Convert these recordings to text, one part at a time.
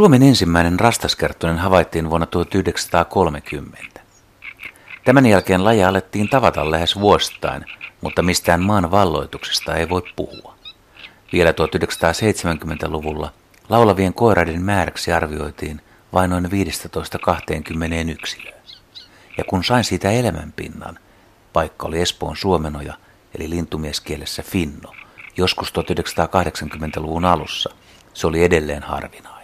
Suomen ensimmäinen rastaskerttunen havaittiin vuonna 1930. Tämän jälkeen laja alettiin tavata lähes vuosittain, mutta mistään maan valloituksesta ei voi puhua. Vielä 1970-luvulla laulavien koiraiden määräksi arvioitiin vain noin 15-20 yksilöä. Ja kun sain siitä elämänpinnan, paikka oli Espoon Suomenoja, eli lintumieskielessä Finno, joskus 1980-luvun alussa, se oli edelleen harvinainen.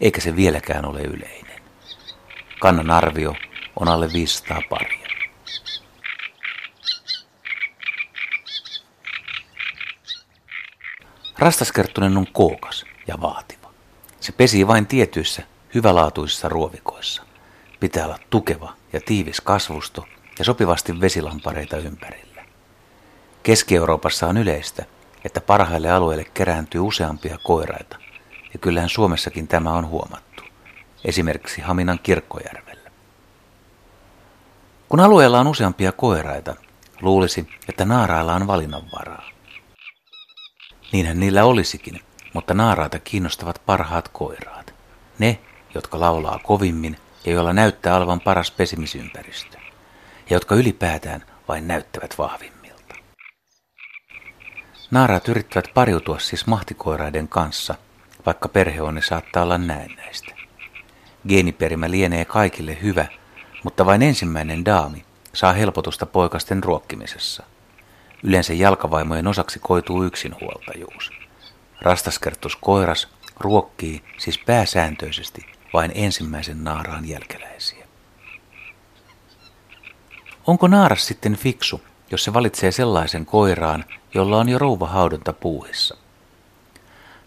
Eikä se vieläkään ole yleinen. Kannan arvio on alle 500 paria. Rastaskerttunen on kookas ja vaativa. Se pesii vain tietyissä hyvälaatuisissa ruovikoissa. Pitää olla tukeva ja tiivis kasvusto ja sopivasti vesilampareita ympärillä. Keski-Euroopassa on yleistä, että parhaille alueille kerääntyy useampia koiraita, ja kyllähän Suomessakin tämä on huomattu, esimerkiksi Haminan kirkkojärvellä. Kun alueella on useampia koiraita, luulisi, että naarailla on valinnanvaraa. Niinhän niillä olisikin, mutta naaraita kiinnostavat parhaat koiraat. Ne, jotka laulaa kovimmin ja joilla näyttää olevan paras pesimisympäristö. Ja jotka ylipäätään vain näyttävät vahvimmilta. Naaraat yrittävät pariutua siis mahtikoiraiden kanssa, vaikka perheonni saattaa olla näennäistä. Geeniperimä lienee kaikille hyvä, mutta vain ensimmäinen daami saa helpotusta poikasten ruokkimisessa. Yleensä jalkavaimojen osaksi koituu yksinhuoltajuus. Rastaskertus koiras ruokkii siis pääsääntöisesti vain ensimmäisen naaraan jälkeläisiä. Onko naaras sitten fiksu, jos se valitsee sellaisen koiraan, jolla on jo rouvahaudonta puuhissa?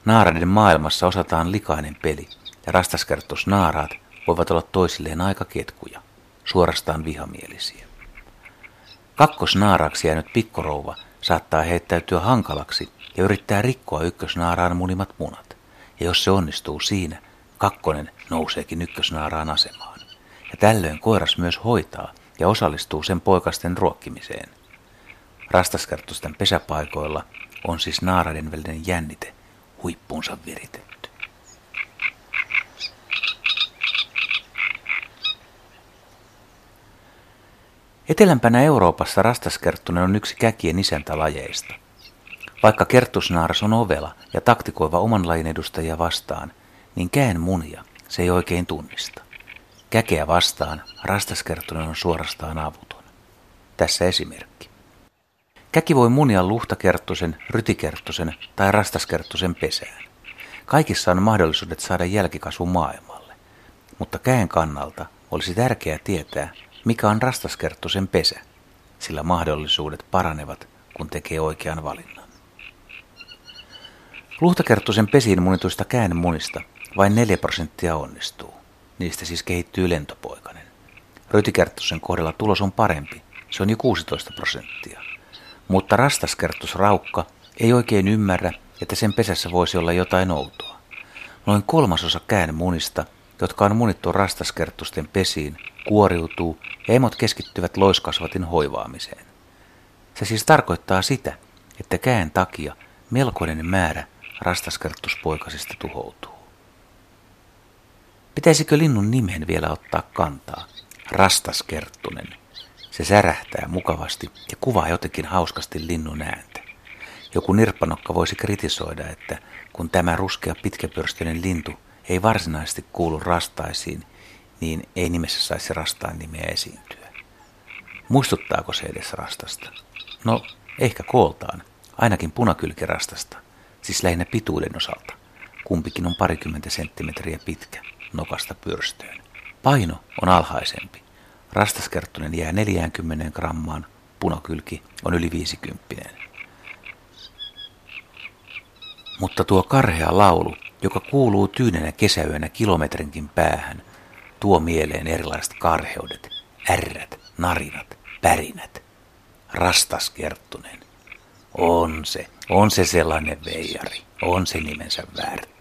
Naaraiden maailmassa osataan likainen peli, ja rastaskertus naaraat voivat olla toisilleen aika ketkuja, suorastaan vihamielisiä. Kakkosnaaraaksi jäänyt pikkorouva saattaa heittäytyä hankalaksi ja yrittää rikkoa ykkösnaaraan munimat munat. Ja jos se onnistuu siinä, kakkonen nouseekin ykkösnaaraan asemaan. Ja tällöin koiras myös hoitaa ja osallistuu sen poikasten ruokkimiseen. Rastaskertusten pesäpaikoilla on siis naaraiden välinen jännite huippuunsa viritetty. Etelämpänä Euroopassa rastaskerttunen on yksi käkien isäntälajeista. Vaikka kerttusnaaras on ovela ja taktikoiva oman lajin edustajia vastaan, niin käen munia se ei oikein tunnista. Käkeä vastaan rastaskerttunen on suorastaan avuton. Tässä esimerkki. Käki voi munia luhtakerttusen, rytikerttusen tai rastaskerttusen pesään. Kaikissa on mahdollisuudet saada jälkikasvu maailmalle, mutta käen kannalta olisi tärkeää tietää, mikä on rastaskerttusen pesä, sillä mahdollisuudet paranevat, kun tekee oikean valinnan. Luhtakerttusen pesiin munituista käänmunista vain 4 prosenttia onnistuu. Niistä siis kehittyy lentopoikainen. Rytikerttusen kohdalla tulos on parempi, se on jo 16 prosenttia. Mutta rastaskerttus raukka ei oikein ymmärrä, että sen pesässä voisi olla jotain outoa. Noin kolmasosa käänmunista, jotka on munittu rastaskerttusten pesiin, kuoriutuu ja emot keskittyvät loiskasvatin hoivaamiseen. Se siis tarkoittaa sitä, että kään takia melkoinen määrä rastaskerttuspoikasista tuhoutuu. Pitäisikö linnun nimen vielä ottaa kantaa? Rastaskerttunen. Se särähtää mukavasti ja kuvaa jotenkin hauskasti linnun ääntä. Joku nirppanokka voisi kritisoida, että kun tämä ruskea pitkäpyrstöinen lintu ei varsinaisesti kuulu rastaisiin, niin ei nimessä saisi rastaan nimeä esiintyä. Muistuttaako se edes rastasta? No, ehkä kooltaan, ainakin punakylkirastasta, siis lähinnä pituuden osalta. Kumpikin on parikymmentä senttimetriä pitkä, nokasta pyrstöön. Paino on alhaisempi. Rastaskerttunen jää 40 grammaan, punakylki on yli 50. Mutta tuo karhea laulu, joka kuuluu tyynenä kesäyönä kilometrinkin päähän, tuo mieleen erilaiset karheudet, ärrät, narinat, pärinät. Rastas Kerttunen. On se, on se sellainen veijari, on se nimensä väärti.